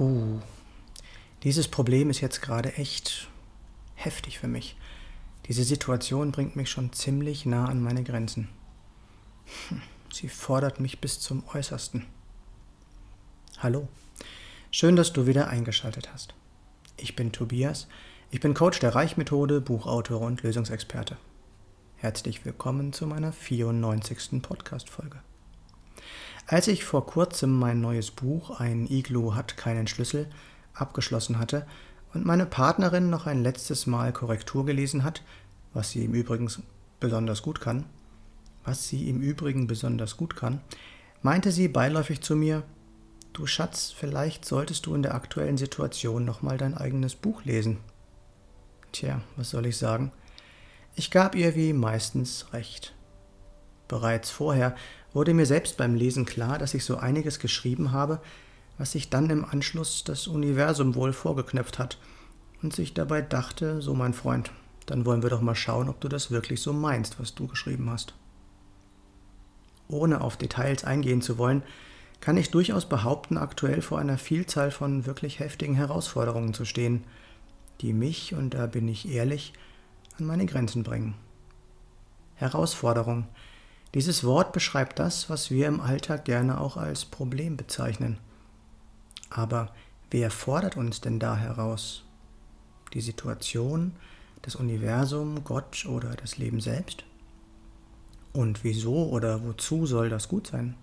Puh, dieses Problem ist jetzt gerade echt heftig für mich. Diese Situation bringt mich schon ziemlich nah an meine Grenzen. Hm, sie fordert mich bis zum Äußersten. Hallo, schön, dass du wieder eingeschaltet hast. Ich bin Tobias, ich bin Coach der Reichmethode, Buchautor und Lösungsexperte. Herzlich willkommen zu meiner 94. Podcast-Folge. Als ich vor kurzem mein neues Buch Ein Iglu hat keinen Schlüssel abgeschlossen hatte und meine Partnerin noch ein letztes Mal Korrektur gelesen hat, was sie im Übrigen besonders gut kann, was sie im Übrigen besonders gut kann, meinte sie beiläufig zu mir, Du Schatz, vielleicht solltest du in der aktuellen Situation nochmal dein eigenes Buch lesen. Tja, was soll ich sagen? Ich gab ihr wie meistens recht. Bereits vorher wurde mir selbst beim Lesen klar, dass ich so einiges geschrieben habe, was sich dann im Anschluss das Universum wohl vorgeknöpft hat und sich dabei dachte, so mein Freund, dann wollen wir doch mal schauen, ob du das wirklich so meinst, was du geschrieben hast. Ohne auf Details eingehen zu wollen, kann ich durchaus behaupten, aktuell vor einer Vielzahl von wirklich heftigen Herausforderungen zu stehen, die mich, und da bin ich ehrlich, an meine Grenzen bringen. Herausforderung. Dieses Wort beschreibt das, was wir im Alltag gerne auch als Problem bezeichnen. Aber wer fordert uns denn da heraus? Die Situation, das Universum, Gott oder das Leben selbst? Und wieso oder wozu soll das gut sein?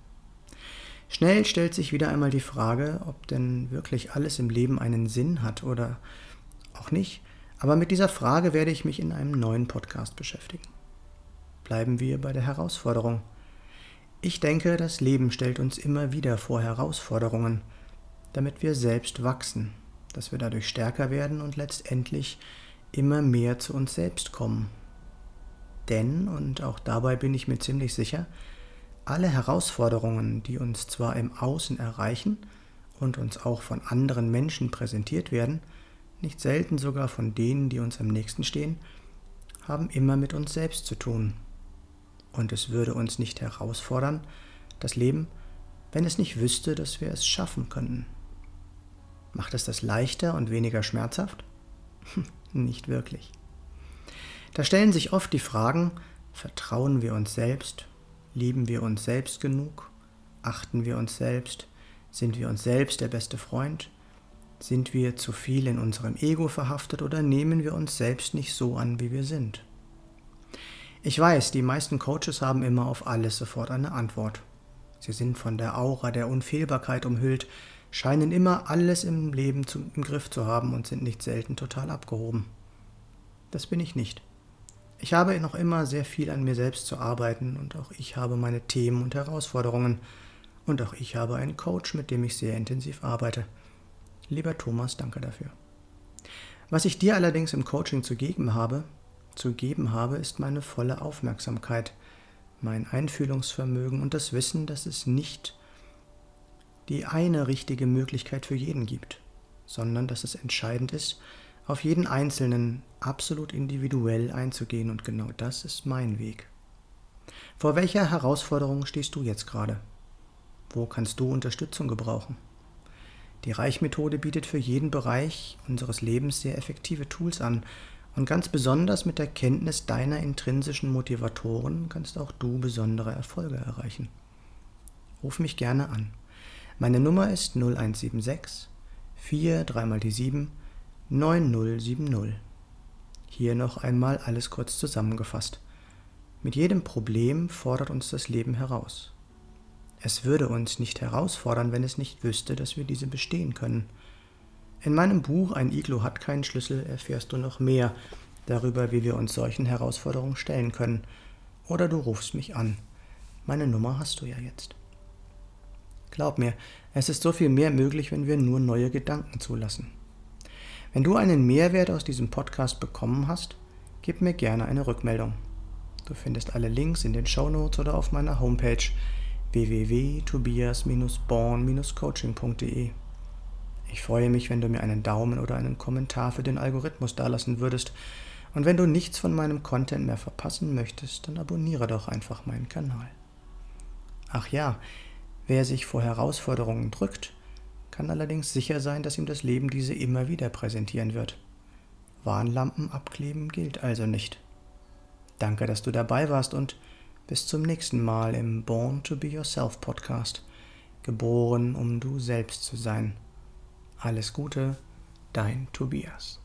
Schnell stellt sich wieder einmal die Frage, ob denn wirklich alles im Leben einen Sinn hat oder auch nicht. Aber mit dieser Frage werde ich mich in einem neuen Podcast beschäftigen. Bleiben wir bei der Herausforderung. Ich denke, das Leben stellt uns immer wieder vor Herausforderungen, damit wir selbst wachsen, dass wir dadurch stärker werden und letztendlich immer mehr zu uns selbst kommen. Denn, und auch dabei bin ich mir ziemlich sicher, alle Herausforderungen, die uns zwar im Außen erreichen und uns auch von anderen Menschen präsentiert werden, nicht selten sogar von denen, die uns am nächsten stehen, haben immer mit uns selbst zu tun. Und es würde uns nicht herausfordern, das Leben, wenn es nicht wüsste, dass wir es schaffen könnten. Macht es das leichter und weniger schmerzhaft? nicht wirklich. Da stellen sich oft die Fragen, vertrauen wir uns selbst, lieben wir uns selbst genug, achten wir uns selbst, sind wir uns selbst der beste Freund, sind wir zu viel in unserem Ego verhaftet oder nehmen wir uns selbst nicht so an, wie wir sind? Ich weiß, die meisten Coaches haben immer auf alles sofort eine Antwort. Sie sind von der Aura der Unfehlbarkeit umhüllt, scheinen immer alles im Leben zu, im Griff zu haben und sind nicht selten total abgehoben. Das bin ich nicht. Ich habe noch immer sehr viel an mir selbst zu arbeiten und auch ich habe meine Themen und Herausforderungen und auch ich habe einen Coach, mit dem ich sehr intensiv arbeite. Lieber Thomas, danke dafür. Was ich dir allerdings im Coaching zu geben habe, zu geben habe, ist meine volle Aufmerksamkeit, mein Einfühlungsvermögen und das Wissen, dass es nicht die eine richtige Möglichkeit für jeden gibt, sondern dass es entscheidend ist, auf jeden Einzelnen absolut individuell einzugehen und genau das ist mein Weg. Vor welcher Herausforderung stehst du jetzt gerade? Wo kannst du Unterstützung gebrauchen? Die Reichmethode bietet für jeden Bereich unseres Lebens sehr effektive Tools an und ganz besonders mit der Kenntnis deiner intrinsischen Motivatoren kannst auch du besondere Erfolge erreichen. Ruf mich gerne an. Meine Nummer ist 0176 4 3 mal die 7 9070. Hier noch einmal alles kurz zusammengefasst. Mit jedem Problem fordert uns das Leben heraus. Es würde uns nicht herausfordern, wenn es nicht wüsste, dass wir diese bestehen können. In meinem Buch Ein Iglo hat keinen Schlüssel erfährst du noch mehr darüber, wie wir uns solchen Herausforderungen stellen können. Oder du rufst mich an. Meine Nummer hast du ja jetzt. Glaub mir, es ist so viel mehr möglich, wenn wir nur neue Gedanken zulassen. Wenn du einen Mehrwert aus diesem Podcast bekommen hast, gib mir gerne eine Rückmeldung. Du findest alle Links in den Show Notes oder auf meiner Homepage www.tobias-born-coaching.de. Ich freue mich, wenn du mir einen Daumen oder einen Kommentar für den Algorithmus dalassen würdest. Und wenn du nichts von meinem Content mehr verpassen möchtest, dann abonniere doch einfach meinen Kanal. Ach ja, wer sich vor Herausforderungen drückt, kann allerdings sicher sein, dass ihm das Leben diese immer wieder präsentieren wird. Warnlampen abkleben gilt also nicht. Danke, dass du dabei warst und bis zum nächsten Mal im Born to Be Yourself Podcast. Geboren, um du selbst zu sein. Alles Gute, dein Tobias.